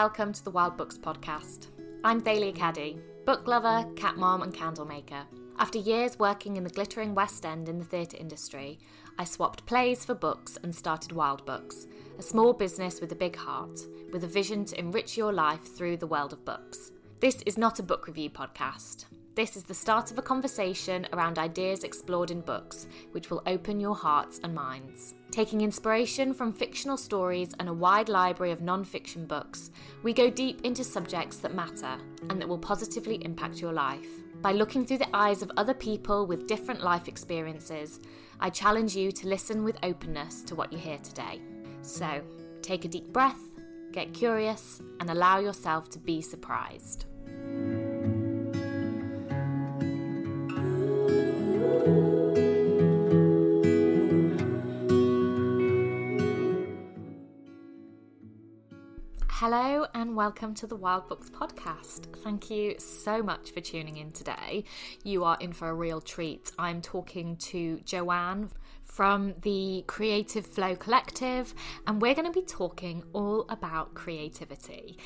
welcome to the Wild Books podcast. I'm Thalia Caddy, book lover, cat mom, and candle maker. After years working in the glittering West End in the theatre industry, I swapped plays for books and started Wild Books, a small business with a big heart, with a vision to enrich your life through the world of books. This is not a book review podcast. This is the start of a conversation around ideas explored in books, which will open your hearts and minds. Taking inspiration from fictional stories and a wide library of non fiction books, we go deep into subjects that matter and that will positively impact your life. By looking through the eyes of other people with different life experiences, I challenge you to listen with openness to what you hear today. So, take a deep breath, get curious, and allow yourself to be surprised. Hello and welcome to the Wild Books podcast. Thank you so much for tuning in today. You are in for a real treat. I'm talking to Joanne from the Creative Flow Collective, and we're going to be talking all about creativity.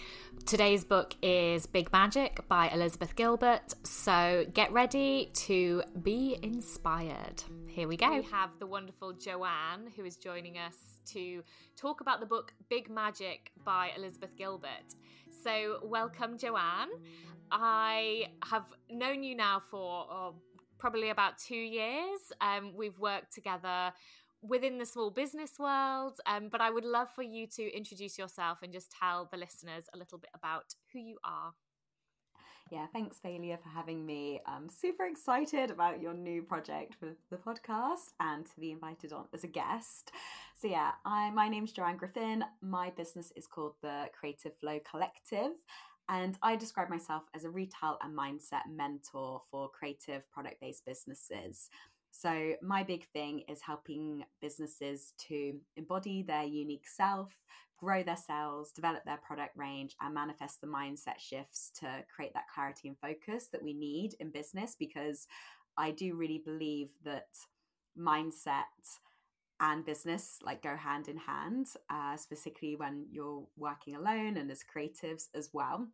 Today's book is Big Magic by Elizabeth Gilbert, so get ready to be inspired. Here we go. We have the wonderful Joanne who is joining us to talk about the book Big Magic by Elizabeth Gilbert. So, welcome, Joanne. I have known you now for oh, probably about two years. Um, we've worked together within the small business world, um, but I would love for you to introduce yourself and just tell the listeners a little bit about who you are. Yeah, thanks, Thalia, for having me. I'm super excited about your new project for the podcast and to be invited on as a guest. So, yeah, I, my name's Joanne Griffin. My business is called the Creative Flow Collective. And I describe myself as a retail and mindset mentor for creative product based businesses. So, my big thing is helping businesses to embody their unique self, grow their sales, develop their product range, and manifest the mindset shifts to create that clarity and focus that we need in business. Because I do really believe that mindset and business like go hand in hand, uh, specifically when you're working alone and as creatives as well.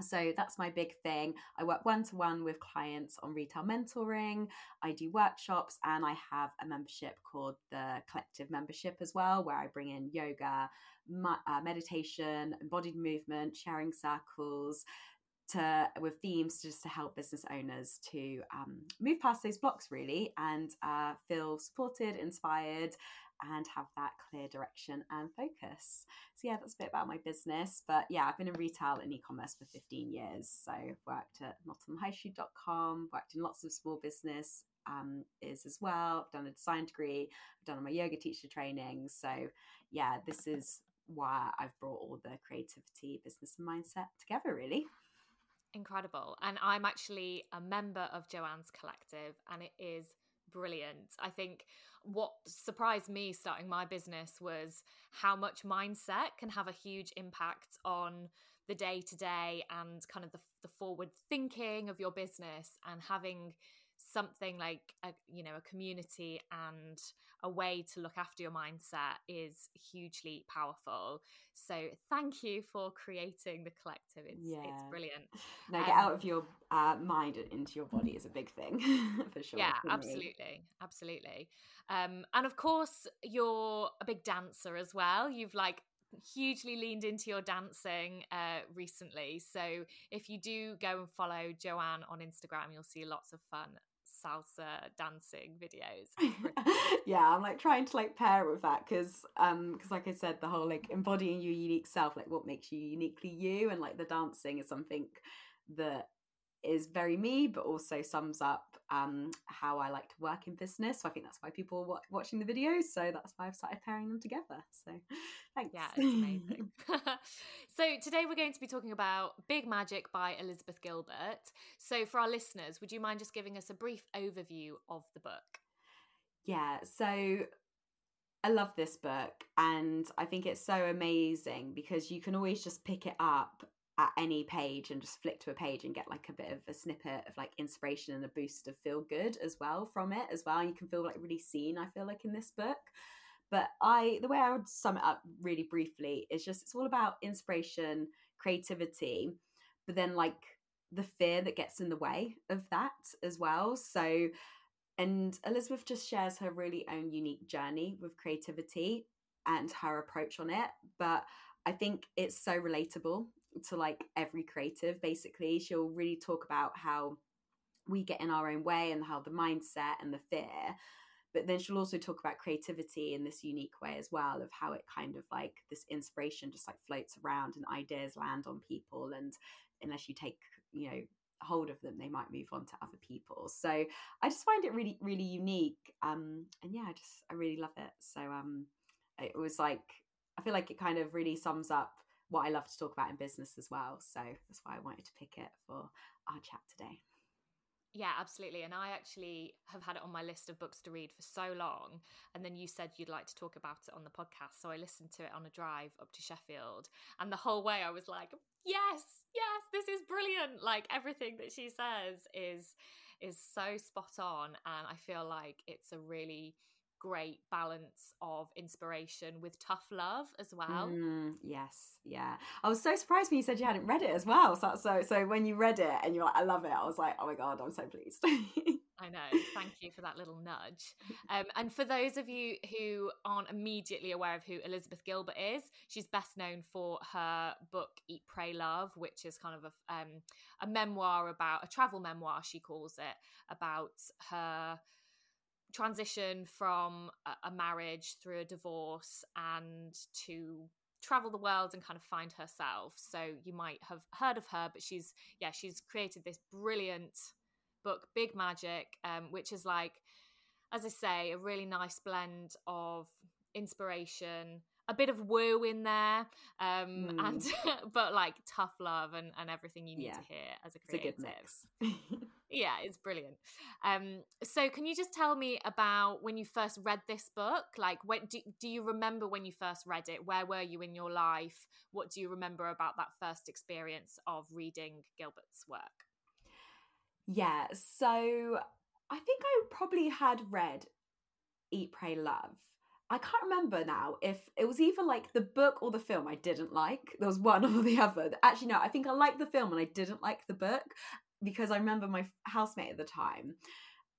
So that's my big thing. I work one to one with clients on retail mentoring. I do workshops and I have a membership called the Collective Membership as well, where I bring in yoga, uh, meditation, embodied movement, sharing circles, to with themes just to help business owners to um, move past those blocks really and uh, feel supported inspired and have that clear direction and focus. So yeah that's a bit about my business but yeah i've been in retail and e-commerce for 15 years. So I've worked at notonthehighstreet.com worked in lots of small business um, is as well. I've done a design degree i've done my yoga teacher training. So yeah this is why i've brought all the creativity business and mindset together really incredible. And I'm actually a member of Joanne's collective, and it is brilliant. I think what surprised me starting my business was how much mindset can have a huge impact on the day to day and kind of the, the forward thinking of your business and having something like a you know a community and a way to look after your mindset is hugely powerful. So thank you for creating the collective. It's, yeah. it's brilliant. Now get um, out of your uh, mind and into your body is a big thing for sure yeah absolutely absolutely. Um, and of course you're a big dancer as well. You've like hugely leaned into your dancing uh, recently. So if you do go and follow Joanne on Instagram, you'll see lots of fun salsa dancing videos. yeah, I'm like trying to like pair it with that because um because like I said, the whole like embodying your unique self, like what makes you uniquely you, and like the dancing is something that is very me, but also sums up um, how I like to work in business. So I think that's why people are watching the videos. So that's why I've started pairing them together. So thanks. Yeah, it's amazing. so today we're going to be talking about Big Magic by Elizabeth Gilbert. So for our listeners, would you mind just giving us a brief overview of the book? Yeah. So I love this book and I think it's so amazing because you can always just pick it up at any page and just flick to a page and get like a bit of a snippet of like inspiration and a boost of feel good as well from it as well. You can feel like really seen, I feel like in this book. But I the way I would sum it up really briefly is just it's all about inspiration, creativity, but then like the fear that gets in the way of that as well. So, and Elizabeth just shares her really own unique journey with creativity and her approach on it. But I think it's so relatable to like every creative, basically. She'll really talk about how we get in our own way and how the mindset and the fear but then she'll also talk about creativity in this unique way as well of how it kind of like this inspiration just like floats around and ideas land on people and unless you take you know hold of them they might move on to other people so i just find it really really unique um and yeah i just i really love it so um it was like i feel like it kind of really sums up what i love to talk about in business as well so that's why i wanted to pick it for our chat today yeah, absolutely. And I actually have had it on my list of books to read for so long. And then you said you'd like to talk about it on the podcast. So I listened to it on a drive up to Sheffield. And the whole way I was like, yes, yes, this is brilliant. Like everything that she says is is so spot on. And I feel like it's a really great balance of inspiration with tough love as well. Mm, yes, yeah. I was so surprised when you said you hadn't read it as well. So, so, so when you read it and you're like, I love it, I was like, oh my god, I'm so pleased. I know. Thank you for that little nudge. Um, and for those of you who aren't immediately aware of who Elizabeth Gilbert is, she's best known for her book Eat, Pray, Love, which is kind of a, um, a memoir about a travel memoir, she calls it, about her transition from a, a marriage through a divorce and to travel the world and kind of find herself. So you might have heard of her, but she's yeah, she's created this brilliant book, Big Magic, um, which is like, as I say, a really nice blend of inspiration, a bit of woo in there, um, mm. and but like tough love and, and everything you need yeah. to hear as a creative. A yeah, it's brilliant. Um, so can you just tell me about when you first read this book? Like, when do, do you remember when you first read it? Where were you in your life? What do you remember about that first experience of reading Gilbert's work? Yeah, so I think I probably had read Eat, Pray, Love. I can't remember now if it was either like the book or the film I didn't like. There was one or the other. Actually, no, I think I liked the film and I didn't like the book because I remember my housemate at the time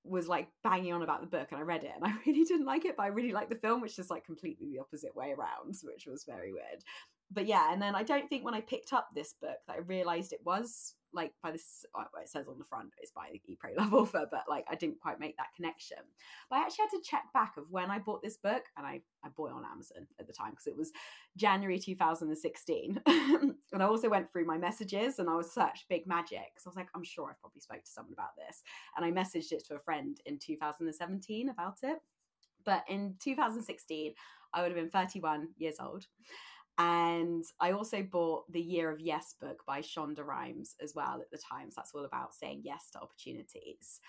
was like banging on about the book and I read it and I really didn't like it, but I really liked the film, which is like completely the opposite way around, which was very weird. But yeah, and then I don't think when I picked up this book that I realized it was like by this uh, well, it says on the front it's by the Eat Pray Love author but like i didn't quite make that connection. But i actually had to check back of when i bought this book and i i bought it on amazon at the time because it was january 2016 and i also went through my messages and i was searched big magic because i was like i'm sure i've probably spoke to someone about this. And i messaged it to a friend in 2017 about it. But in 2016 i would have been 31 years old and I also bought the Year of Yes book by Shonda Rhimes as well at the time. So that's all about saying yes to opportunities.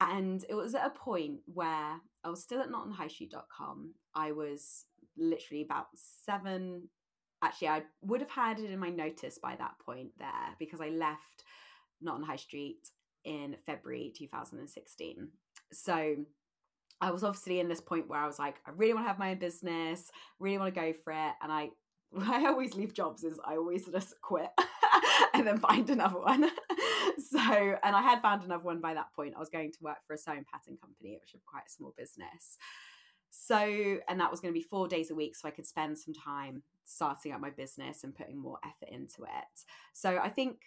And it was at a point where I was still at notonhighstreet.com. I was literally about seven. Actually, I would have had it in my notice by that point there because I left Not on High Street in February 2016. So I was obviously in this point where I was like, I really want to have my own business, really want to go for it. And I I always leave jobs is I always just quit and then find another one. so, and I had found another one by that point. I was going to work for a sewing pattern company, which was quite a small business. So, and that was going to be four days a week. So I could spend some time starting up my business and putting more effort into it. So I think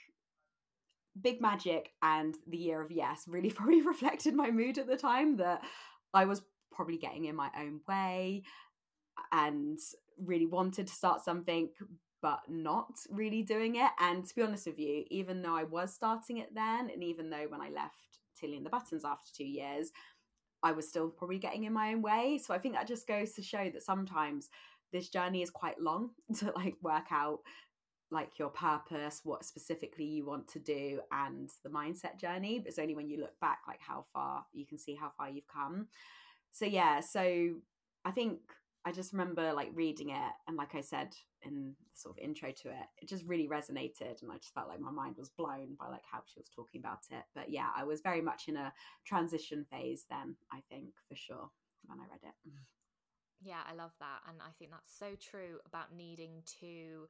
Big Magic and the Year of Yes really probably reflected my mood at the time that I was probably getting in my own way and really wanted to start something but not really doing it. And to be honest with you, even though I was starting it then, and even though when I left Tilly and the Buttons after two years, I was still probably getting in my own way. So I think that just goes to show that sometimes this journey is quite long to like work out like your purpose, what specifically you want to do, and the mindset journey. But it's only when you look back, like how far you can see how far you've come. So yeah, so I think I just remember like reading it, and like I said in the sort of intro to it, it just really resonated, and I just felt like my mind was blown by like how she was talking about it. But yeah, I was very much in a transition phase then. I think for sure when I read it. Yeah, I love that, and I think that's so true about needing to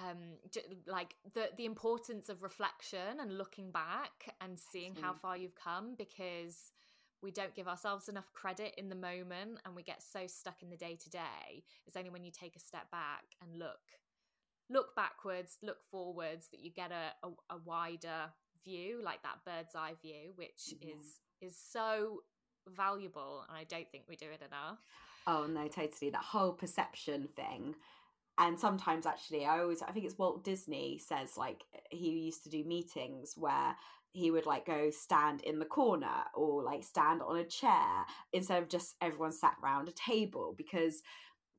um like the the importance of reflection and looking back and seeing how far you've come because we don't give ourselves enough credit in the moment and we get so stuck in the day to day it's only when you take a step back and look look backwards look forwards that you get a, a, a wider view like that bird's eye view which mm-hmm. is is so valuable and i don't think we do it enough oh no totally that whole perception thing and sometimes actually i always i think it's walt disney says like he used to do meetings where he would like go stand in the corner or like stand on a chair instead of just everyone sat around a table because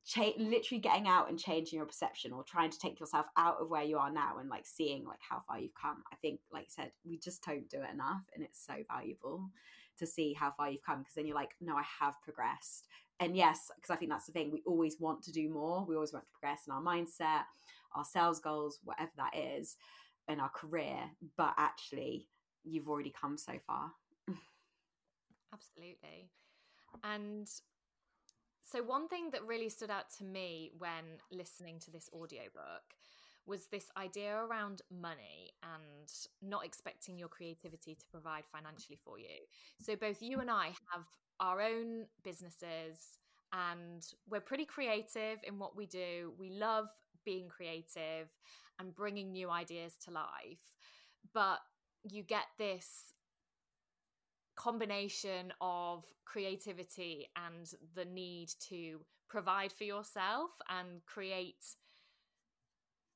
cha- literally getting out and changing your perception or trying to take yourself out of where you are now and like seeing like how far you've come i think like I said we just don't do it enough and it's so valuable to see how far you've come because then you're like no i have progressed. And yes because i think that's the thing we always want to do more we always want to progress in our mindset our sales goals whatever that is in our career but actually you've already come so far absolutely and so one thing that really stood out to me when listening to this audiobook was this idea around money and not expecting your creativity to provide financially for you. So, both you and I have our own businesses and we're pretty creative in what we do. We love being creative and bringing new ideas to life. But you get this combination of creativity and the need to provide for yourself and create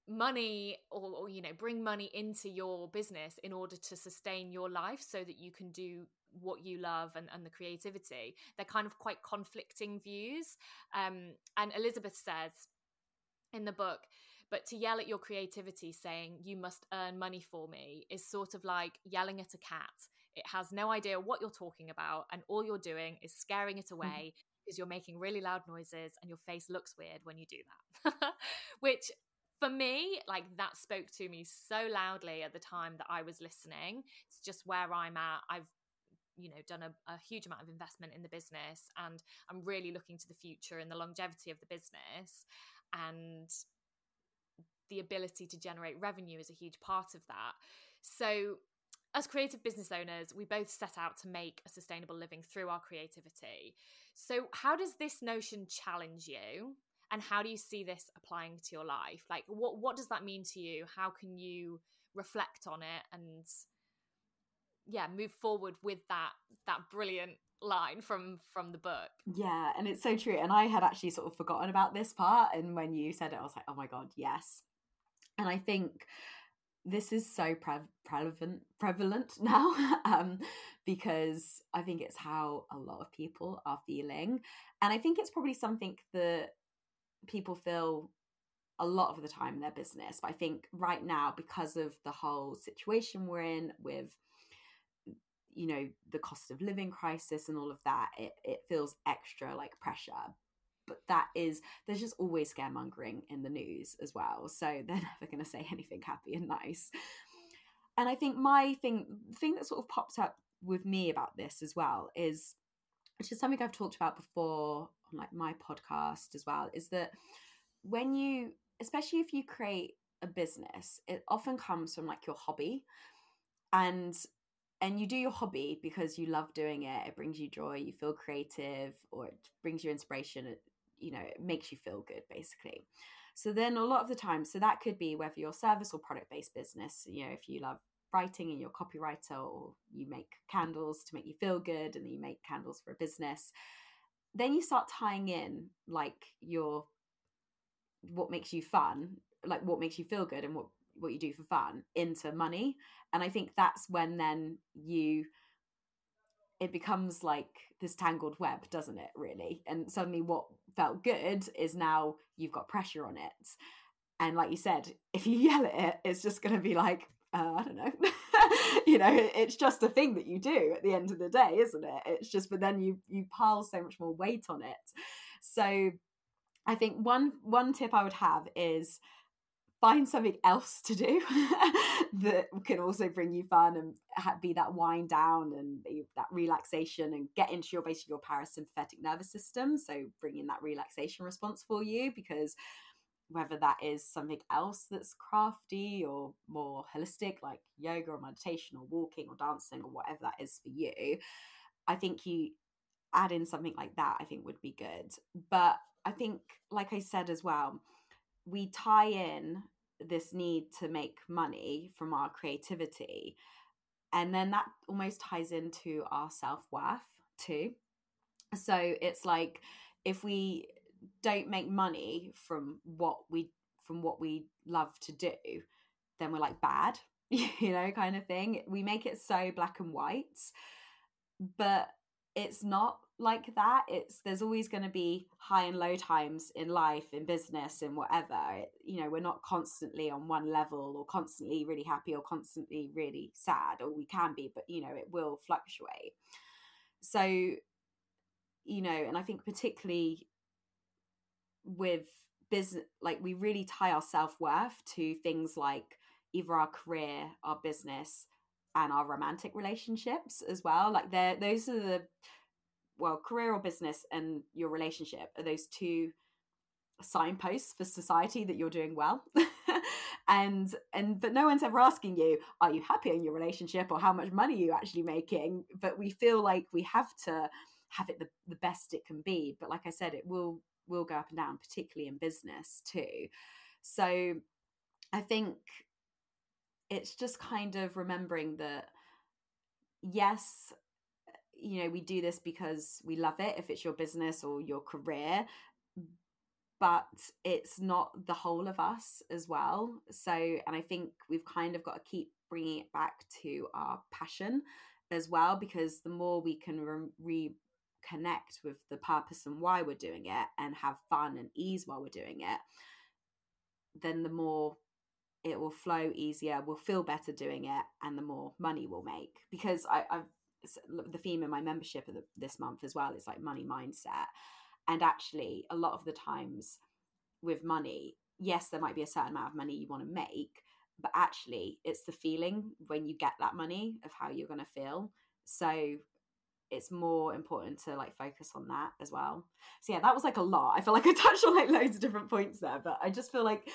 money or, or, you know bring money into your business in order to sustain your life so that you can do what you love and, and the creativity. They're kind of quite conflicting views. Um, and elizabeth says in the book but to yell at your creativity saying you must earn money for me is sort of like yelling at a cat it has no idea what you're talking about and all you're doing is scaring it mm-hmm. away mm-hmm. because you're making really loud noises and your face looks weird when you do that which for me, like that spoke to me so loudly at the time that I was listening. It's just where I'm at. I've you know done a, a, huge amount of investment in the business and i'm really looking to the future and the longevity of the business and the ability to generate revenue is a huge part of that. So as creative business owners we both set out to make a sustainable living through our creativity. So how does this notion challenge you? And how do you see this applying to your life? Like what what does that mean to you? How can you reflect on it and yeah move forward with that that brilliant line from from the book? Yeah and it's so true. And i had actually sort of forgotten about this part. And when you said it i was like oh my god yes and i think this is so pre- prevalent prevalent now um, because I think it's how a lot of people are feeling, and I think it's probably something that people feel a lot of the time in their business. But I think right now, because of the whole situation we're in with, you know, the cost of living crisis and all of that, it, it feels extra like pressure. But that is, there's just always scaremongering in the news as well. So they're never going to say anything happy and nice. And I think my thing, thing that sort of pops up with me about this as well is, which is something I've talked about before on like my podcast as well is that when you especially if you create a business it often comes from like your hobby and and you do your hobby because you love doing it it brings you joy you feel creative or it brings you inspiration it, you know it makes you feel good basically. So then a lot of the time so that could be whether you're service or product based business you know if you love writing and you're a copywriter or you make candles to make you feel good and then you make candles for a business then you start tying in like your what makes you fun like what makes you feel good and what what you do for fun into money. And i think that's when then you it becomes like this tangled web doesn't it really? And suddenly what felt good is now you've got pressure on it. And like you said if you yell at it it's just going to be like uh, i don't know. You know it's just a thing that you do at the end of the day isn't it? It's just but then you you pile so much more weight on it. So i think one one tip i would have is find something else to do that can also bring you fun and be that wind down and that relaxation and get into your basically your parasympathetic nervous system so bring in that relaxation response for you because whether that is something else that's crafty or more holistic, like yoga or meditation or walking or dancing or whatever that is for you, I think you add in something like that, I think would be good. But I think, like I said as well, we tie in this need to make money from our creativity. And then that almost ties into our self worth too. So it's like if we don't make money from what we from what we love to do, then we're like bad, you know, kind of thing. We make it so black and white, but it's not like that. It's there's always going to be high and low times in life, in business, in whatever. It, you know, we're not constantly on one level or constantly really happy or constantly really sad, or we can be, but you know, it will fluctuate. So, you know, and I think particularly with business like we really tie our self-worth to things like either our career our business and our romantic relationships as well like they're those are the well career or business and your relationship are those two signposts for society that you're doing well? And and but no one's ever asking you are you happy in your relationship or how much money are you actually making? But we feel like we have to have it the, the best it can be. But like i said it will will go up and down, particularly in business too. So I think it's just kind of remembering that, yes, you know, we do this because we love it, if it's your business or your career, but it's not the whole of us as well. So, and I think we've kind of got to keep bringing it back to our passion as well, because the more we can re- connect with the purpose and why we're doing it and have fun and ease while we're doing it, then the more it will flow easier, we'll feel better doing it, and the more money we'll make. Because I, I've the theme in my membership the, this month as well is like money mindset. And actually, a lot of the times with money, yes, there might be a certain amount of money you want to make, but actually, it's the feeling when you get that money of how you're going to feel. So it's more important to like focus on that as well. So yeah, that was like a lot. I feel like I touched on like loads of different points there, but I just feel like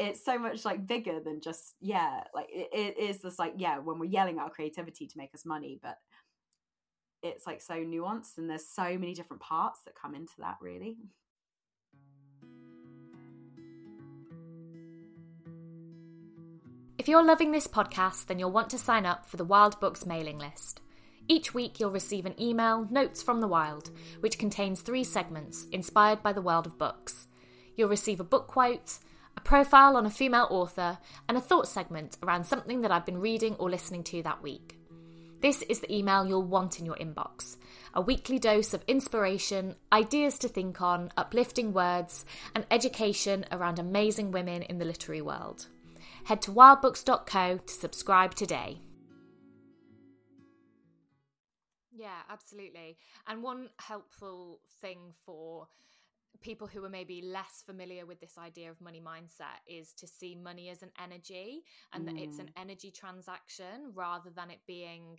it's so much like bigger than just yeah, like it, it is this like yeah, when we're yelling our creativity to make us money, but it's like so nuanced and there's so many different parts that come into that really. If you're loving this podcast, then you'll want to sign up for the Wild Books mailing list. Each week, you'll receive an email, Notes from the Wild, which contains three segments inspired by the world of books. You'll receive a book quote, a profile on a female author, and a thought segment around something that I've been reading or listening to that week. This is the email you'll want in your inbox a weekly dose of inspiration, ideas to think on, uplifting words, and education around amazing women in the literary world. Head to wildbooks.co to subscribe today. Yeah, absolutely. And one helpful thing for people who are maybe less familiar with this idea of money mindset is to see money as an energy and mm. that it's an mm. energy transaction rather than it being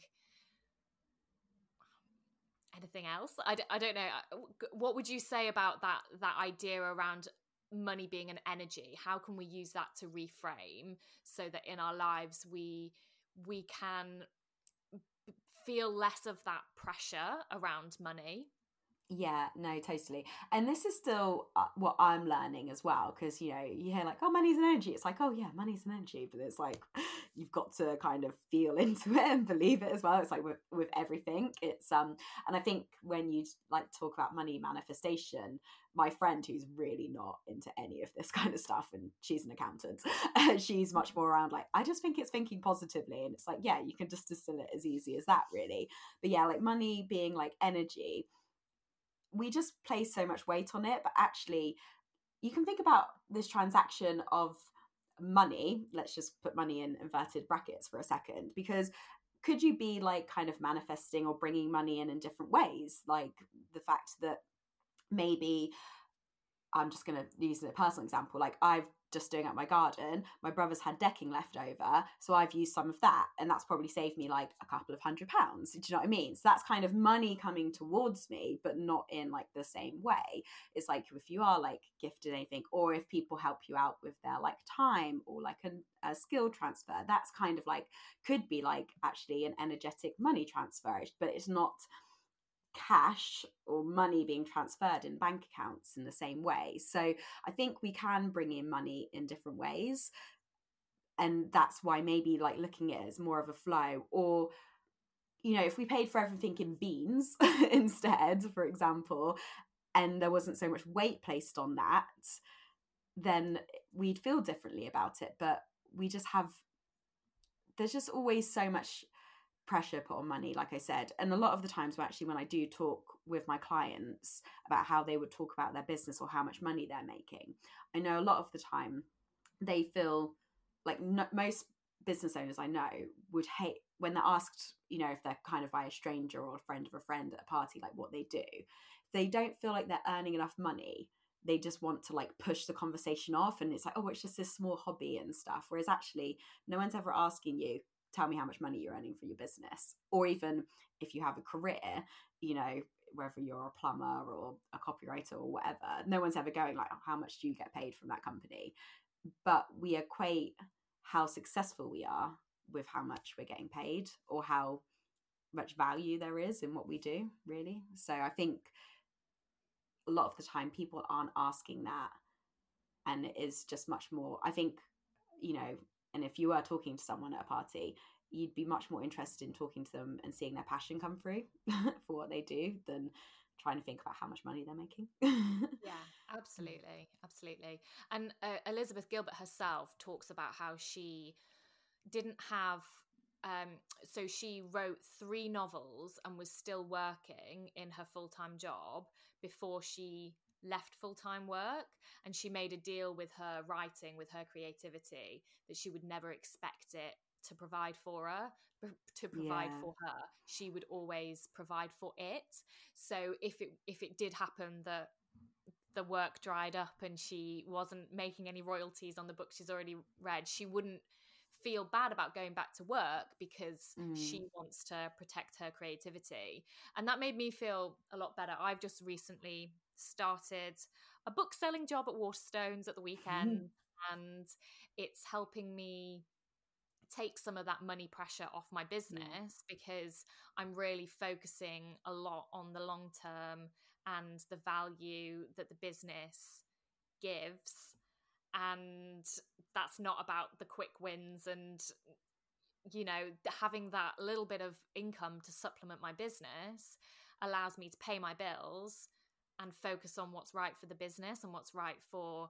anything else I d- I don't know uh, what would you say about that that idea around money being an energy how can we use that to reframe so that in our lives we we can feel less of that pressure around money. Yeah, no, totally. And this is still uh, what I'm learning as well because you know you hear like, oh, money's an energy. It's like, oh yeah, money's an energy, but it's like you've got to kind of feel into it and believe it as well. It's like with with everything. It's um, and I think when you like talk about money manifestation, my friend who's really not into any of this kind of stuff and she's an accountant she's much more around like i just think it's thinking positively and it's like yeah you can just distill it as easy as that really but yeah like money being like energy we just place so much weight on it but actually you can think about this transaction of money let's just put money in inverted brackets for a second because could you be like kind of manifesting or bringing money in in different ways like the fact that maybe I'm just going to use a personal example. Like I've just doing up my garden. My brother's had decking left over, so I've used some of that, and that's probably saved me like a couple of hundred pounds. Do you know what I mean? So that's kind of money coming towards me, but not in like the same way. It's like if you are like gifted anything, or if people help you out with their like time or like a, a skill transfer, that's kind of like could be like actually an energetic money transfer, but it's not cash or money being transferred in bank accounts in the same way. So I think we can bring in money in different ways. And that's why maybe like looking at it as more of a flow or you know, if we paid for everything in beans instead, for example, and there wasn't so much weight placed on that, then we'd feel differently about it. But we just have, there's just always so much pressure put on money, like I said. And a lot of the times, actually, when I do talk with my clients about how they would talk about their business or how much money they're making, I know a lot of the time they feel like no, most business owners I know would hate when they're asked, you know, if they're kind of by a stranger or a friend of a friend at a party, like what they do. They don't feel like they're earning enough money they just want to like push the conversation off and it's like oh it's just this small hobby and stuff whereas actually no one's ever asking you tell me how much money you're earning for your business. Or even if you have a career you know whether you're a plumber or a copywriter or whatever no one's ever going like oh, how much do you get paid from that company? But we equate how successful we are with how much we're getting paid or how much value there is in what we do really. So i think a lot of the time people aren't asking that and it is just much more i think you know and if you were talking to someone at a party, you'd be much more interested in talking to them and seeing their passion come through for what they do than trying to think about how much money they're making. yeah, absolutely. Absolutely. And uh, Elizabeth Gilbert herself talks about how she didn't have um, so she wrote three novels and was still working in her full-time job before she left full time work and she made a deal with her writing, with her creativity, that she would never expect it to provide for her to provide yeah. for her she would always provide for it so if it if it did happen that the work dried up and she wasn't making any royalties on the book she's already read she wouldn't feel bad about going back to work because mm. she wants to protect her creativity and that made me feel a lot better i've just recently started a book selling job at Waterstones at the weekend, mm. and it's helping me take some of that money pressure off my business because I'm really focusing a lot on the long term and the value that the business gives. And that's not about the quick wins and, you know, having that little bit of income to supplement my business allows me to pay my bills and focus on what's right for the business and what's right for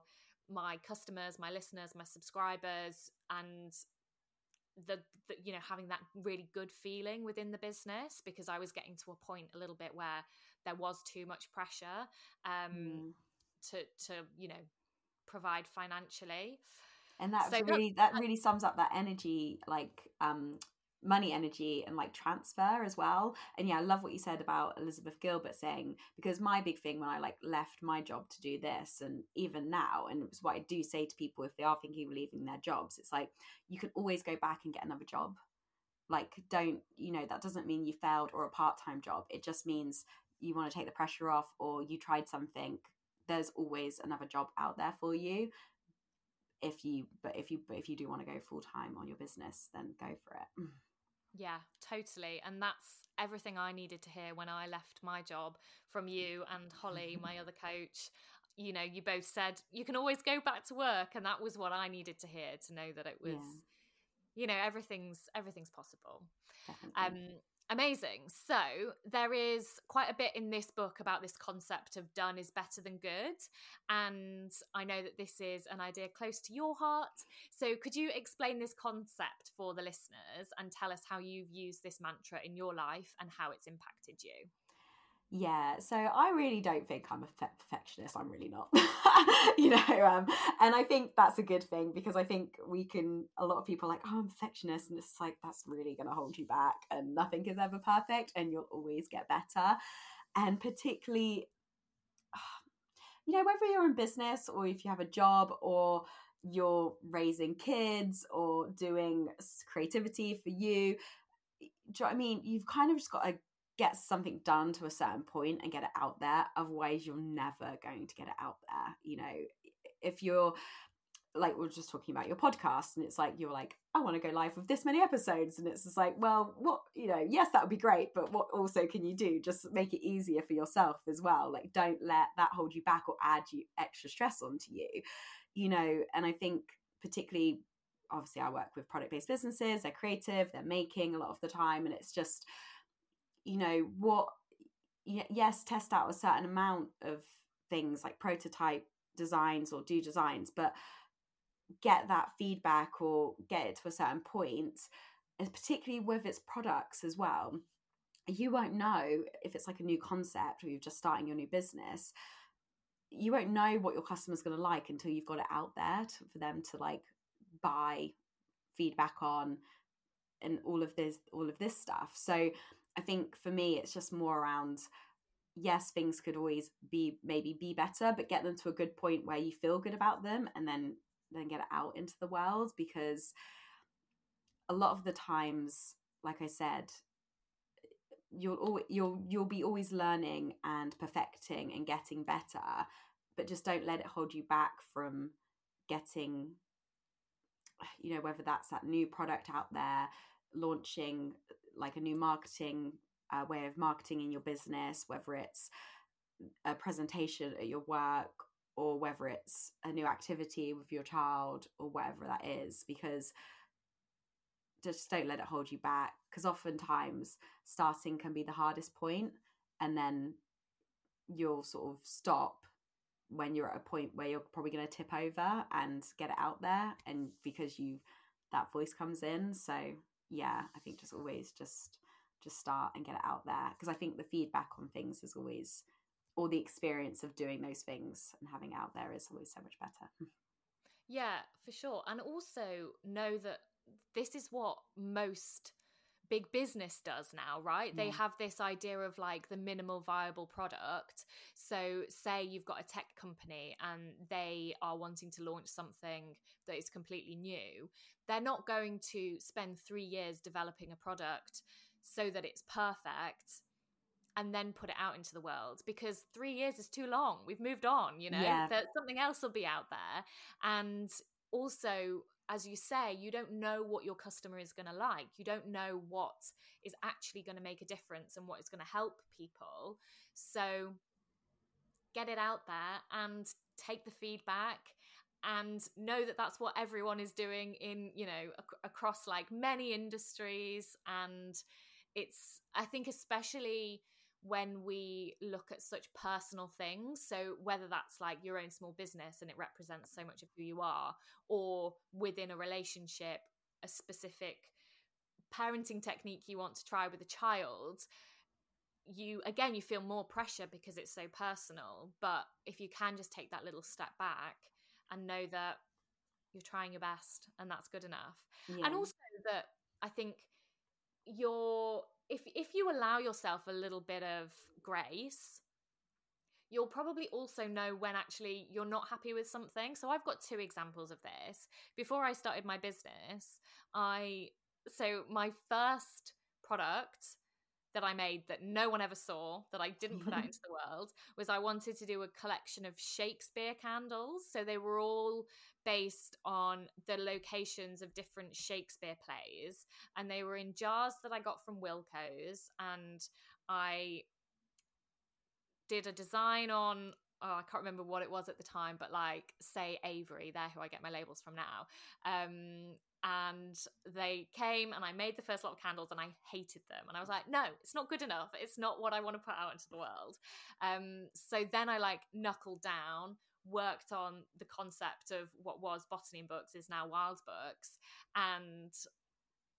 my customers, my listeners, my subscribers, and the, the, you know having that really good feeling within the business because I was getting to a point a little bit where there was too much pressure um, mm. to to you know provide financially. And that's so really that, that really sums up that energy like um money energy and like transfer as well. And yeah i love what you said about elizabeth gilbert saying because my big thing when i like left my job to do this and even now and it's what i do say to people if they are thinking of leaving their jobs it's like you can always go back and get another job. Like don't you know that doesn't mean you failed or a part-time job. It just means you want to take the pressure off or you tried something. There's always another job out there for you. If you but if you but if you do want to go full time on your business then go for it Yeah, totally. And that's everything I needed to hear when I left my job from you and Holly, my other coach. You know, you both said you can always go back to work and that was what I needed to hear to know that it was yeah. you know, everything's everything's possible. Definitely. Um Amazing. So, there is quite a bit in this book about this concept of done is better than good. And I know that this is an idea close to your heart. So, could you explain this concept for the listeners and tell us how you've used this mantra in your life and how it's impacted you? Yeah, so I really don't think I'm a perfectionist. I'm really not, you know. Um, and I think that's a good thing because I think we can. A lot of people like, "Oh, I'm perfectionist," and it's like that's really going to hold you back. And nothing is ever perfect, and you'll always get better. And particularly, you know, whether you're in business or if you have a job or you're raising kids or doing creativity for you. Do you know I mean? You've kind of just got to get something done to a certain point and get it out there. Otherwise, you're never going to get it out there. You know, if you're like we are just talking about your podcast and it's like you're like i want to go live with this many episodes and it's just like well what you know yes that would be great but what also can you do just make it easier for yourself as well like don't let that hold you back or add you extra stress onto you you know and i think particularly obviously i work with product based businesses they're creative they're making a lot of the time and it's just you know what yes test out a certain amount of things like prototype designs or do designs but get that feedback or get it to a certain point and particularly with its products as well you won't know if it's like a new concept or you're just starting your new business. You won't know what your customer's going to like until you've got it out there to, for them to like buy feedback on and all of this all of this stuff. So i think for me it's just more around yes things could always be maybe be better but get them to a good point where you feel good about them and then then get it out into the world because a lot of the times like i said you'll always, you'll you'll be always learning and perfecting and getting better but just don't let it hold you back from getting you know whether that's that new product out there launching like a new marketing uh, way of marketing in your business whether it's a presentation at your work or whether it's a new activity with your child or whatever that is because just don't let it hold you back because oftentimes starting can be the hardest point and then you'll sort of stop when you're at a point where you're probably going to tip over and get it out there and because you that voice comes in. So yeah i think just always just just start and get it out there because i think the feedback on things is always or the experience of doing those things and having out there is always so much better. Yeah, for sure. And also know that this is what most big business does now, right? They mm. have this idea of like the minimal viable product. So, say you've got a tech company and they are wanting to launch something that is completely new, they're not going to spend three years developing a product so that it's perfect and then put it out into the world because three years is too long. We've moved on, you know, yeah. that something else will be out there. And also, as you say, you don't know what your customer is going to like. You don't know what is actually going to make a difference and what is going to help people. So get it out there and take the feedback and know that that's what everyone is doing in, you know, ac- across like many industries. And it's, I think, especially when we look at such personal things. So, whether that's like your own small business and it represents so much of who you are, or within a relationship, a specific parenting technique you want to try with a child, you again, you feel more pressure because it's so personal. But if you can just take that little step back and know that you're trying your best and that's good enough. Yeah. And also that I think you're if if you allow yourself a little bit of grace you'll probably also know when actually you're not happy with something. So i've got two examples of this. Before i started my business i so my first product that I made that no one ever saw, that I didn't put out into the world, was I wanted to do a collection of Shakespeare candles. So they were all based on the locations of different Shakespeare plays. And they were in jars that I got from Wilko's. And I did a design on oh, I can't remember what it was at the time, but like say Avery, they're who I get my labels from now. Um, and they came and I made the first lot of candles and I hated them. And I was like, no, it's not good enough. It's not what I want to put out into the world. Um, so then I like knuckled down, worked on the concept of what was Botany and Books is now Wild Books, and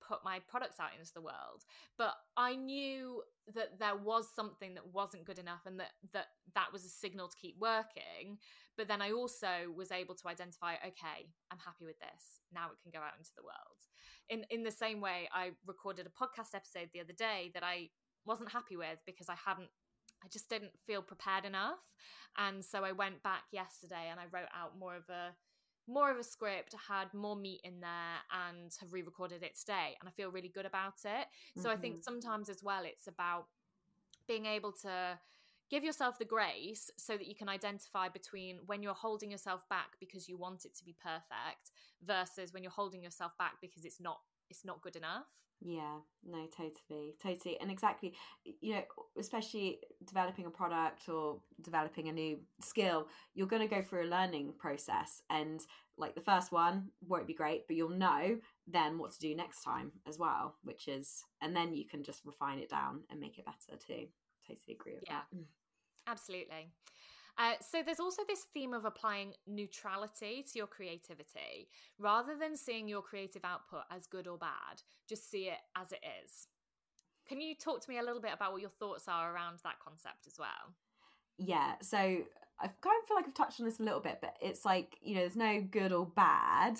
put my products out into the world but i knew that there was something that wasn't good enough and that that that was a signal to keep working. But then i also was able to identify okay i'm happy with this. Now it can go out into the world. In in the same way i recorded a podcast episode the other day that i wasn't happy with because i hadn't I just didn't feel prepared enough. And so I went back yesterday and I wrote out more of a more of a script, had more meat in there, and have re recorded it today. And I feel really good about it. So mm-hmm. I think mm-hmm. sometimes as well, it's about being able to give yourself the grace so that you can identify between when you're holding yourself back because you want it to be perfect versus when you're holding yourself back because it's not it's not good enough. Yeah no totally totally and exactly you know especially developing a product or developing a new skill you're going to go through a learning process and like the first one won't be great but you'll know then what to do next time as well which is and then you can just refine it down and make it better too. Totally agree with yeah, that. Absolutely uh, so there's also this theme of applying neutrality to your creativity. Rather than seeing your creative output as good or bad, just see it as it is. Can you talk to me a little bit about what your thoughts are around that concept as well? Yeah, so I kind of feel like I've touched on this a little bit, but it's like you know, there's no good or bad.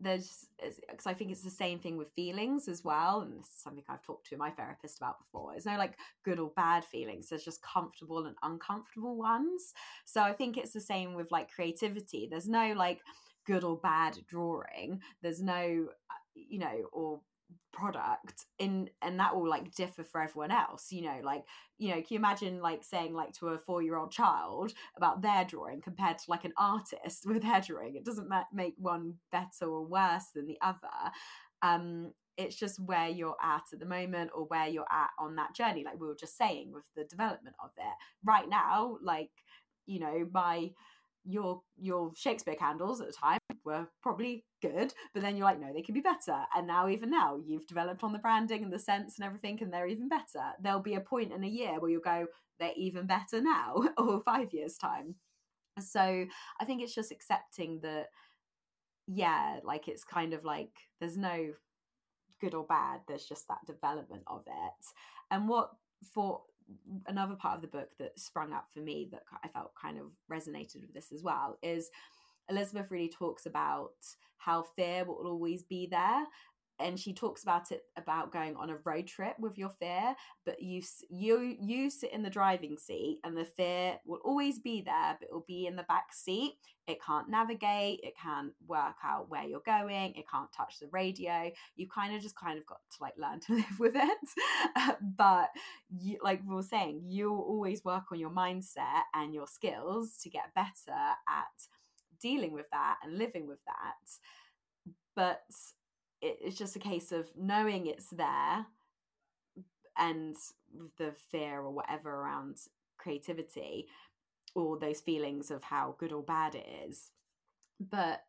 There's because I think it's the same thing with feelings as well, and this is something I've talked to my therapist about before. There's no like good or bad feelings. There's just comfortable and uncomfortable ones. So I think it's the same with like creativity. There's no like good or bad drawing. There's no uh, you know or product in and that will like differ for everyone else you know like you know can you imagine like saying like to a four year old child about their drawing compared to like an artist with their drawing? It doesn't ma- make one better or worse than the other. Um it's just where you're at at the moment or where you're at on that journey like we were just saying with the development of it. Right now like you know my your your Shakespeare candles at the time were probably good, but then you're like, no, they can be better. And now, even now, you've developed on the branding and the scents and everything, and they're even better. There'll be a point in a year where you'll go, they're even better now, or five years' time. So I think it's just accepting that, yeah, like it's kind of like there's no good or bad, there's just that development of it. And what for another part of the book that sprung up for me that I felt kind of resonated with this as well is Elizabeth really talks about how fear will always be there and she talks about it about going on a road trip with your fear but you you you sit in the driving seat and the fear will always be there but it will be in the back seat. It can't navigate it can't work out where you're going it can't touch the radio. You kind of just kind of got to like learn to live with it. But you, like we were saying you'll always work on your mindset and your skills to get better at dealing with that and living with that. But it's just a case of knowing it's there and the fear or whatever around creativity or those feelings of how good or bad it is. But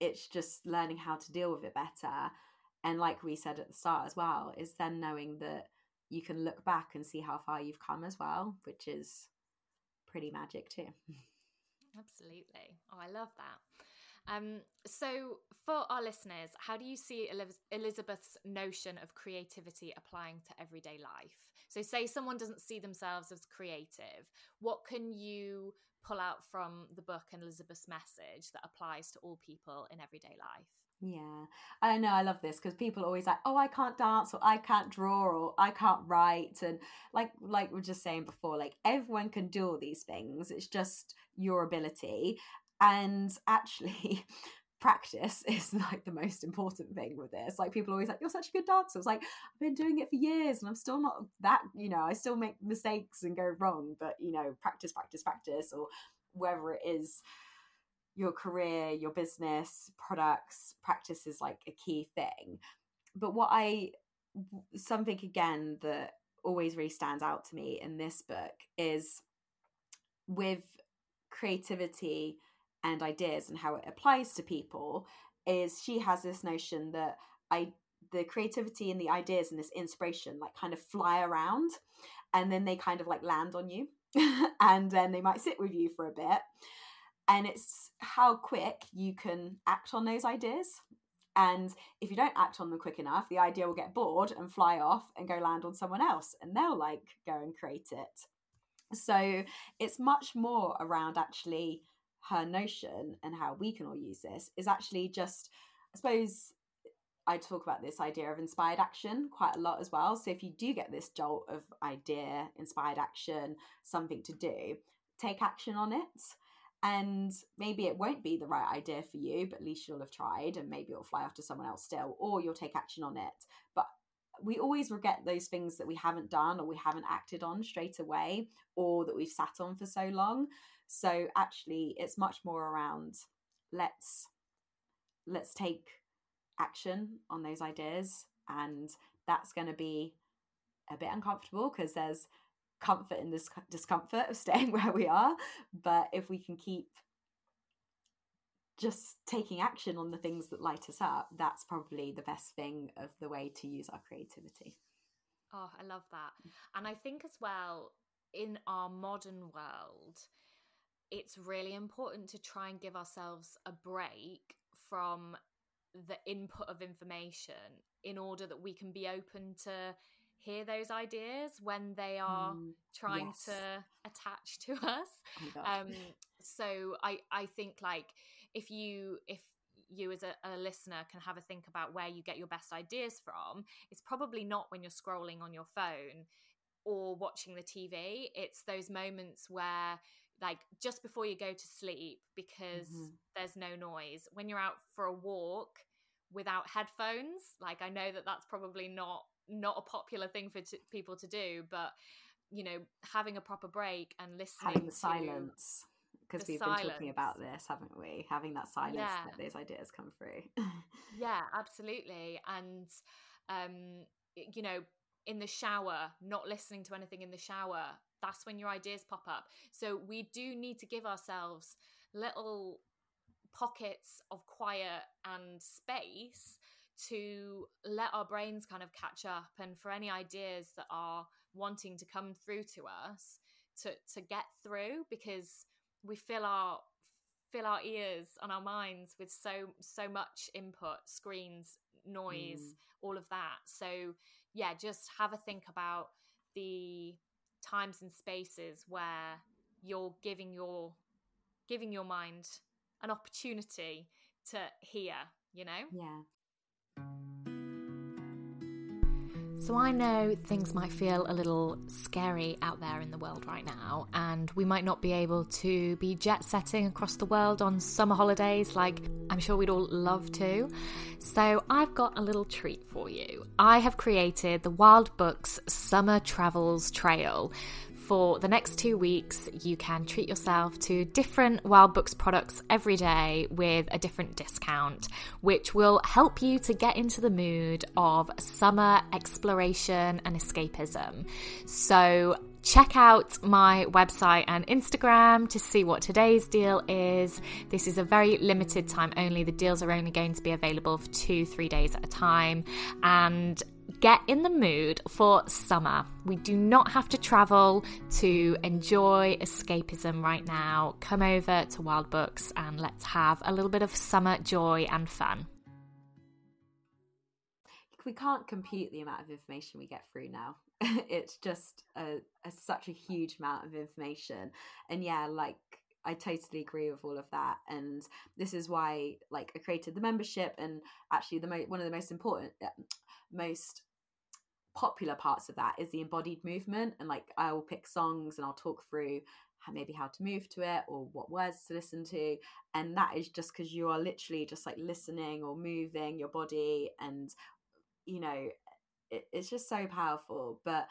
it's just learning how to deal with it better. And like we said at the start as well is then knowing that you can look back and see how far you've come as well which is pretty magic too absolutely oh i love that um, so, for our listeners, how do you see Elizabeth's notion of creativity applying to everyday life? So, say someone doesn't see themselves as creative, what can you pull out from the book and Elizabeth's message that applies to all people in everyday life? Yeah, I know. I love this because people always like, "Oh, I can't dance," or "I can't draw," or "I can't write," and like, like we are just saying before, like everyone can do all these things. It's just your ability, and actually practice is like the most important thing with this like people always like you're such a good dancer it's like i've been doing it for years and i'm still not that you know i still make mistakes and go wrong but you know practice practice practice or wherever it is your career your business products practice is like a key thing. But what i something again that always really stands out to me in this book is with creativity and ideas and how it applies to people is she has this notion that I the creativity and the ideas and this inspiration like kind of fly around and then they kind of like land on you and then they might sit with you for a bit. And it's how quick you can act on those ideas and if you don't act on them quick enough the idea will get bored and fly off and go land on someone else and they'll like go and create it so it's much more around actually her notion and how we can all use this is actually just, I suppose, I talk about this idea of inspired action quite a lot as well. So if you do get this jolt of idea, inspired action, something to do, take action on it. And maybe it won't be the right idea for you but at least you'll have tried and maybe it'll fly off to someone else still or you'll take action on it. But we always regret those things that we haven't done or we haven't acted on straight away or that we've sat on for so long. So actually it's much more around let's let's take action on those ideas and that's going to be a bit uncomfortable because there's comfort in this discomfort of staying where we are. But if we can keep just taking action on the things that light us up, that's probably the best thing of the way to use our creativity. Oh, I love that. Mm. And I think as well, in our modern world, it's really important to try and give ourselves a break from the input of information in order that we can be open to hear those ideas when they are mm, trying yes. to attach to us oh um so i i think like if you if you as a, a, listener can have a think about where you get your best ideas from it's probably not when you're scrolling on your phone or watching the tv it's those moments where like just before you go to sleep because mm-hmm. there's no noise when you're out for a walk without headphones like i know that that's probably not not a popular thing for t- people to do but you know having a proper break and listening having the silence because we've silence. been talking about this haven't we having that silence yeah. let those ideas come through yeah absolutely and um you know in the shower not listening to anything in the shower that's when your ideas pop up so we do need to give ourselves little pockets of quiet and space to let our brains kind of catch up and for any ideas that are wanting to come through to us to to get through because we fill our fill our ears and our minds with so so much input screens noise mm. all of that. So yeah just have a think about the times and spaces where you're giving your giving your mind an opportunity to hear you know? Yeah so, I know things might feel a little scary out there in the world right now, and we might not be able to be jet setting across the world on summer holidays like I'm sure we'd all love to. So, I've got a little treat for you. I have created the Wild Books Summer Travels Trail for the next two weeks, you can treat yourself to different Wild Books products every day with a different discount, which will help you to get into the mood of summer exploration and escapism. So, check out my website and Instagram to see what today's deal is. This is a very limited time only. The deals are only going to be available for two, three days at a time. And get in the mood for summer. We do not have to travel to enjoy escapism right now. Come over to Wild Books and let's have a little bit of summer joy and fun. We can't compute the amount of information we get through now. it's just a, a, such a huge amount of information. And yeah, like I totally agree with all of that, and this is why, like, I created the membership, and actually, the mo- one of the most important, uh, most popular parts of that is the embodied movement and like i will pick songs and i'll talk through maybe how to move to it or what words to listen to and that is just because you are literally just like listening or moving your body and you know it, it's just so powerful. But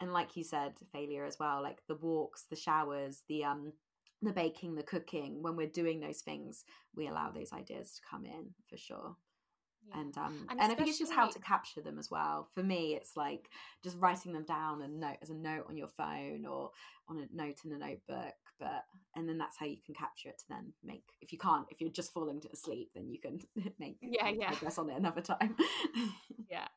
and like you said failure as well like the walks the showers the um the baking the cooking when we're doing those things we allow those ideas to come in for sure yeah. and um and, and I think it's just how to capture them as well. For me, it's like just writing them down and note as a note on your phone or on a note in a notebook. But and then that's how you can capture it to then make. If you can't, if you're just falling to sleep, then you can make yeah yeah progress on it another time. yeah,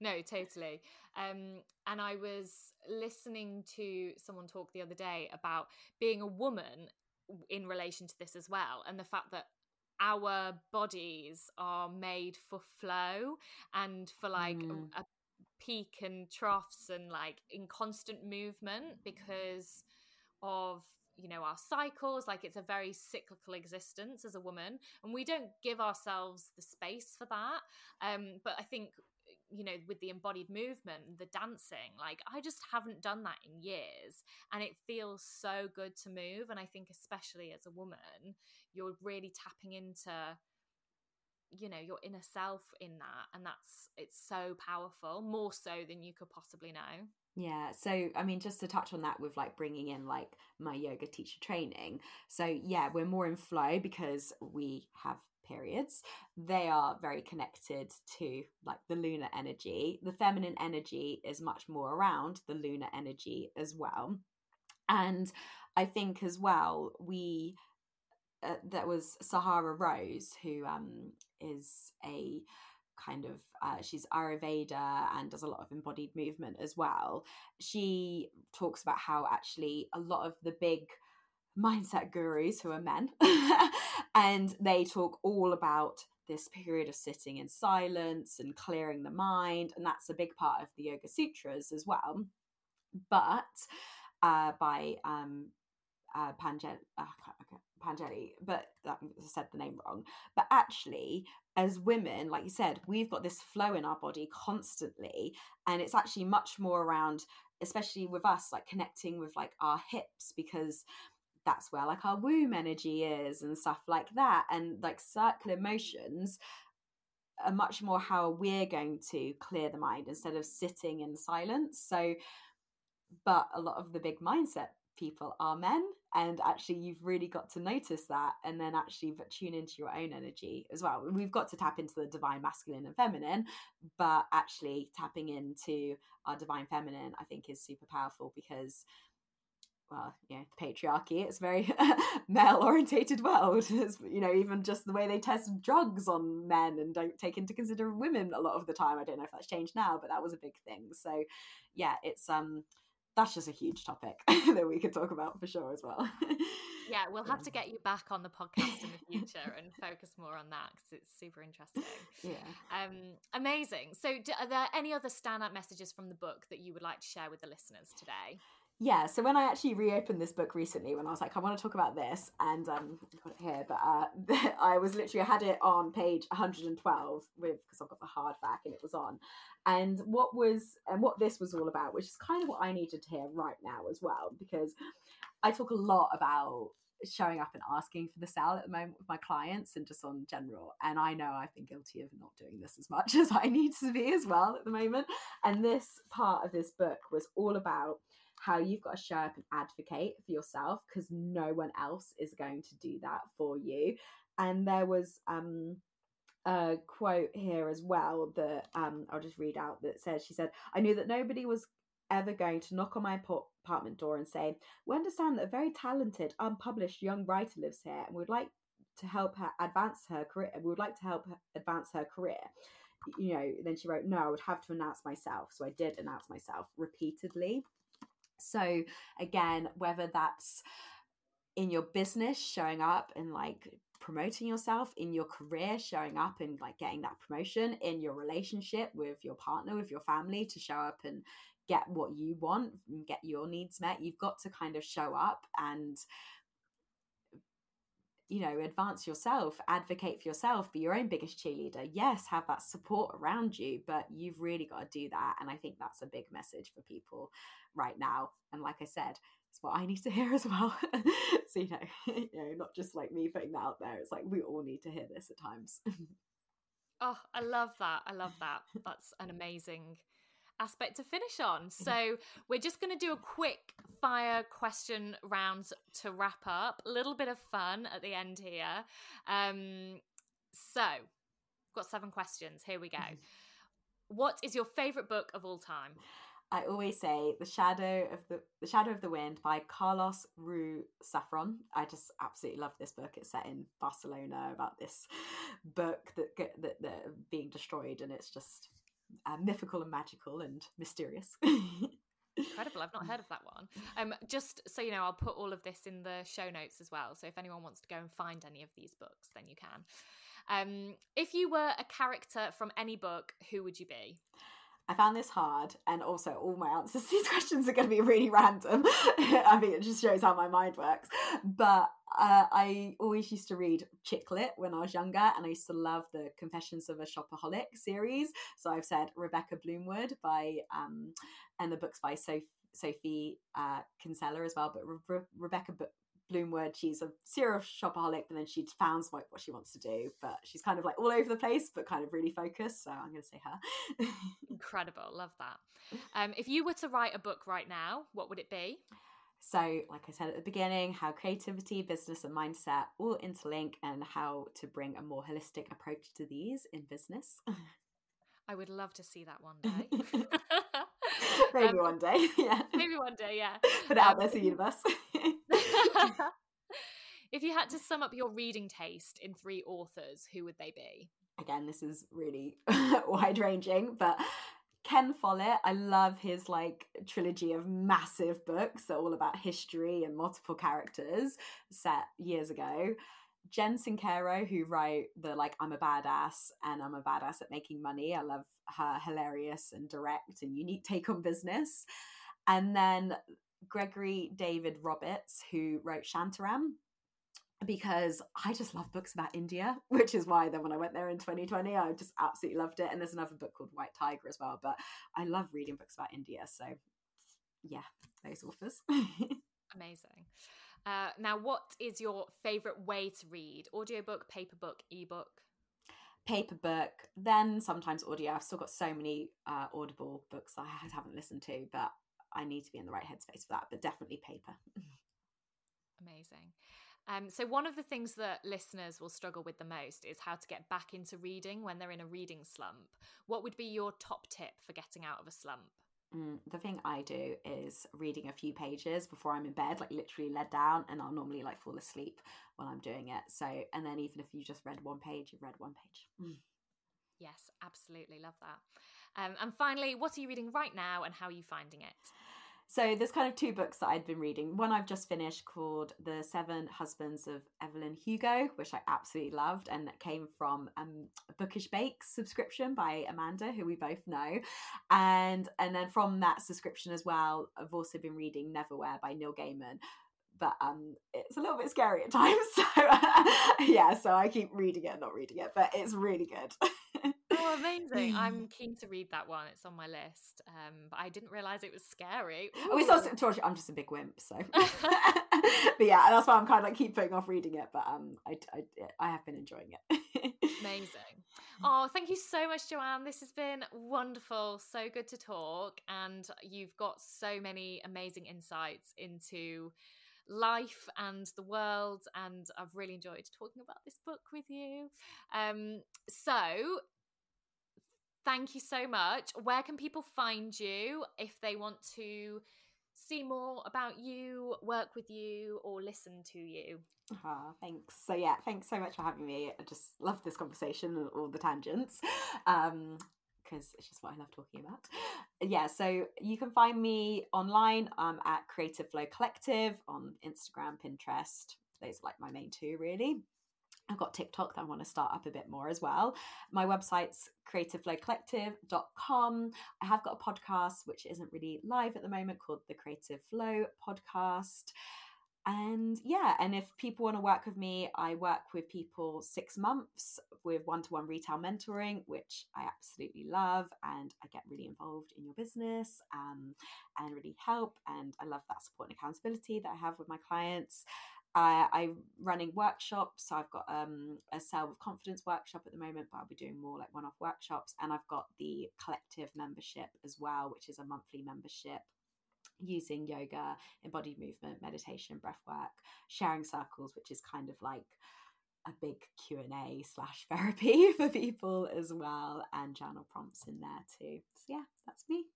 no, totally. Um, and I was listening to someone talk the other day about being a woman in relation to this as well and the fact that our bodies are made for flow and for like mm. a, a peak and troughs and like in constant movement because of you know our cycles like it's a very cyclical existence as a woman and we don't give ourselves the space for that um but i think you know with the embodied movement the dancing like i just haven't done that in years and it feels so good to move and i think especially as a woman you're really tapping into you know your inner self in that and that's it's so powerful more so than you could possibly know yeah. So, I mean, just to touch on that with like bringing in like my yoga teacher training. So, yeah, we're more in flow because we have periods. They are very connected to like the lunar energy. The feminine energy is much more around the lunar energy as well. And I think as well, we, uh, that was Sahara Rose, who um, is a kind of uh, she's ayurveda and does a lot of embodied movement as well she talks about how actually a lot of the big mindset gurus who are men and they talk all about this period of sitting in silence and clearing the mind and that's a big part of the yoga sutras as well but uh, by um, uh, uh, but I said the name wrong. But actually, as women, like you said, we've got this flow in our body constantly, and it's actually much more around, especially with us, like connecting with like our hips because that's where like our womb energy is and stuff like that, and like circular motions are much more how we're going to clear the mind instead of sitting in silence. So, but a lot of the big mindset people are men and actually you've really got to notice that and then actually but tune into your own energy as well we've got to tap into the divine masculine and feminine but actually tapping into our divine feminine i think is super powerful because well, you know, the patriarchy, it's a very male orientated world. It's, you know, even just the way they test drugs on men and don't take into consider women a lot of the time. I don't know if that's changed now, but that was a big thing. So yeah, it's um that's just a huge topic that we could talk about for sure as well. yeah, we'll have to get you back on the podcast in the future and focus more on that because it's super interesting. Yeah. Um, amazing. So, do, are there any other standout messages from the book that you would like to share with the listeners today? Yeah so when i actually reopened this book recently when i was like i want to talk about this and um i got it here but uh i was literally i had it on page 112 with because i've got the hardback and it was on. And what was and what this was all about which is kind of what i needed to hear right now as well because i talk a lot about showing up and asking for the sale at the moment with my clients and just on general. And i know i've been guilty of not doing this as much as i need to be as well at the moment. And this part of this book was all about how you've got to show up and advocate for yourself because no one else is going to do that for you. And there was um, a quote here as well that um, I'll just read out that says, She said, I knew that nobody was ever going to knock on my apartment door and say, We understand that a very talented, unpublished young writer lives here and we'd like to help her advance her career. We would like to help her advance her career. You know, then she wrote, No, I would have to announce myself. So I did announce myself repeatedly. So, again, whether that's in your business, showing up and like promoting yourself, in your career, showing up and like getting that promotion, in your relationship with your partner, with your family, to show up and get what you want and get your needs met, you've got to kind of show up and you know, advance yourself, advocate for yourself, be your own biggest cheerleader. Yes, have that support around you, but you've really got to do that. And I think that's a big message for people right now. And like I said, it's what I need to hear as well. so, you know, you know, not just like me putting that out there. It's like we all need to hear this at times. oh, I love that. I love that. That's an amazing aspect to finish on. So we're just going to do a quick fire question round to wrap up. A little bit of fun at the end here. Um, so got seven questions. Here we go. What is your favorite book of all time? I always say the shadow of the the shadow of the wind by Carlos Ruiz Zafón. I just absolutely love this book. It's set in Barcelona about this book that that that being destroyed, and it's just uh, mythical and magical and mysterious. Incredible. I've not heard of that one. Um, just so you know, I'll put all of this in the show notes as well. So if anyone wants to go and find any of these books, then you can. Um, if you were a character from any book, who would you be? I found this hard, and also all my answers to these questions are going to be really random. I mean, it just shows how my mind works. But uh, I always used to read chick lit when I was younger, and I used to love the Confessions of a Shopaholic series. So I've said Rebecca Bloomwood by, um, and the books by Sophie. Sophie uh, Kinsella as well, but Re- Rebecca B- Bloomwood. She's a serial shopaholic, but then she found like what she wants to do. But she's kind of like all over the place, but kind of really focused. So I'm going to say her. Incredible, love that. Um, if you were to write a book right now, what would it be? So, like I said at the beginning, how creativity, business, and mindset all interlink, and how to bring a more holistic approach to these in business. I would love to see that one day. maybe um, one day, yeah. Maybe one day, yeah. Put it out um, there to the universe. if you had to sum up your reading taste in three authors, who would they be? Again, this is really wide ranging, but Ken Follett, I love his like trilogy of massive books that are all about history and multiple characters set years ago. Jen Sincero, who wrote the like I'm a badass and I'm a badass at making money. I love her hilarious and direct and unique take on business. And then Gregory David Roberts, who wrote Shantaram, because I just love books about India, which is why then when I went there in 2020, I just absolutely loved it. And there's another book called White Tiger as well, but I love reading books about India. So yeah, those authors. Amazing. Uh, now, what is your favorite way to read? Audiobook, paper book, ebook? Paper book, then sometimes audio. I've still got so many uh, Audible books I haven't listened to, but I need to be in the right headspace for that, but definitely paper. Amazing. Um, so, one of the things that listeners will struggle with the most is how to get back into reading when they're in a reading slump. What would be your top tip for getting out of a slump? Mm, the thing I do is reading a few pages before I'm in bed, like literally led down, and I'll normally like fall asleep while I'm doing it. So, and then even if you just read one page, you've read one page. Mm. Yes, absolutely. Love that. Um, and finally, what are you reading right now and how are you finding it? So there's kind of two books that I'd been reading. One I've just finished called The Seven Husbands of Evelyn Hugo, which I absolutely loved, and that came from um, a Bookish Bakes subscription by Amanda, who we both know. And and then from that subscription as well, I've also been reading Neverwhere by Neil Gaiman. But um, it's a little bit scary at times. So yeah, so I keep reading it, not reading it, but it's really good. Oh, amazing! I'm keen to read that one. It's on my list, um, but I didn't realize it was scary. Ooh. Oh, it's also. I'm just a big wimp, so. but yeah, that's why I'm kind of like keep putting off reading it. But um, I I, I have been enjoying it. amazing. Oh, thank you so much, Joanne. This has been wonderful. So good to talk, and you've got so many amazing insights into life and the world and I've really enjoyed talking about this book with you. Um, so thank you so much. Where can people find you if they want to see more about you, work with you, or listen to you? Ah, thanks. So yeah, thanks so much for having me. I just love this conversation and all the tangents. Um, because it's just what I love talking about. Yeah, so you can find me online um, at Creative Flow Collective on Instagram, Pinterest. Those are like my main two, really. I've got TikTok that I want to start up a bit more as well. My website's creativeflowcollective.com. I have got a podcast which isn't really live at the moment called the Creative Flow Podcast. And yeah, and if people want to work with me, I work with people six months with one to one retail mentoring, which I absolutely love. And I get really involved in your business um, and really help. And I love that support and accountability that I have with my clients. I, I'm running workshops. So I've got um, a Sell with Confidence workshop at the moment, but I'll be doing more like one off workshops. And I've got the collective membership as well, which is a monthly membership using yoga, embodied movement, meditation, breath work, sharing circles, which is kind of like a big q&a slash therapy for people as well and journal prompts in there too so yeah that's me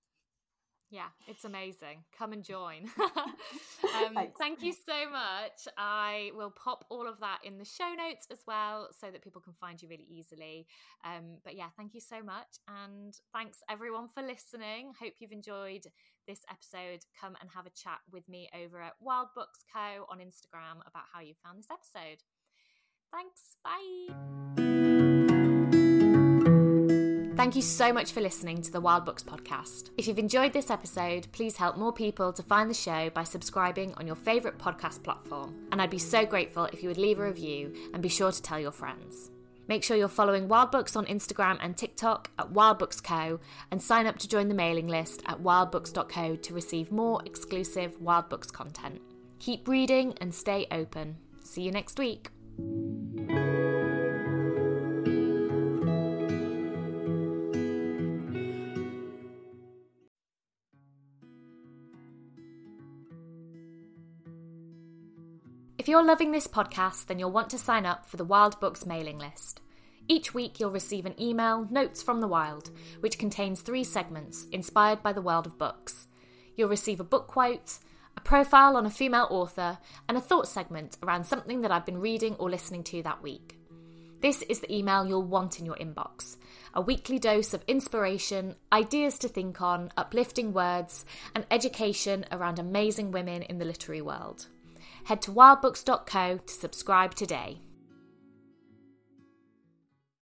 yeah, it's amazing. Come and join. um, thank you so much. I will pop all of that in the show notes as well so that people can find you really easily. Um, but yeah, thank you so much. And thanks everyone for listening. Hope you've enjoyed this episode. Come and have a chat with me over at Wild Books Co. on Instagram about how you found this episode. Thanks. Bye. Thank you so much for listening to the Wild Books podcast. If you've enjoyed this episode, please help more people to find the show by subscribing on your favourite podcast platform. And I'd be so grateful if you would leave a review and be sure to tell your friends. Make sure you're following Wild Books on Instagram and TikTok at Wild Books Co. and sign up to join the mailing list at wildbooks.co to receive more exclusive Wild Books content. Keep reading and stay open. See you next week. You're loving this podcast, then you'll want to sign up for the Wild Books mailing list. Each week, you'll receive an email, Notes from the Wild, which contains three segments inspired by the world of books. You'll receive a book quote, a profile on a female author, and a thought segment around something that I've been reading or listening to that week. This is the email you'll want in your inbox a weekly dose of inspiration, ideas to think on, uplifting words, and education around amazing women in the literary world. Head to wildbooks.co to subscribe today.